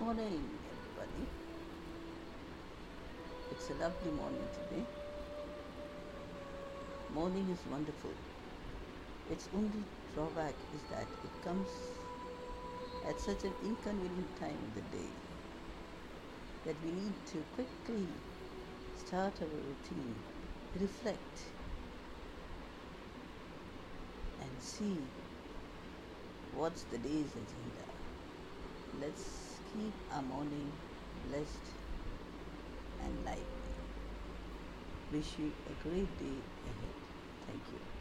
Morning, everybody. It's a lovely morning today. Morning is wonderful. Its only drawback is that it comes at such an inconvenient time of the day that we need to quickly start our routine, reflect, and see what's the day's agenda. Let's keep our morning blessed and light. Wish you a great day ahead. Thank you.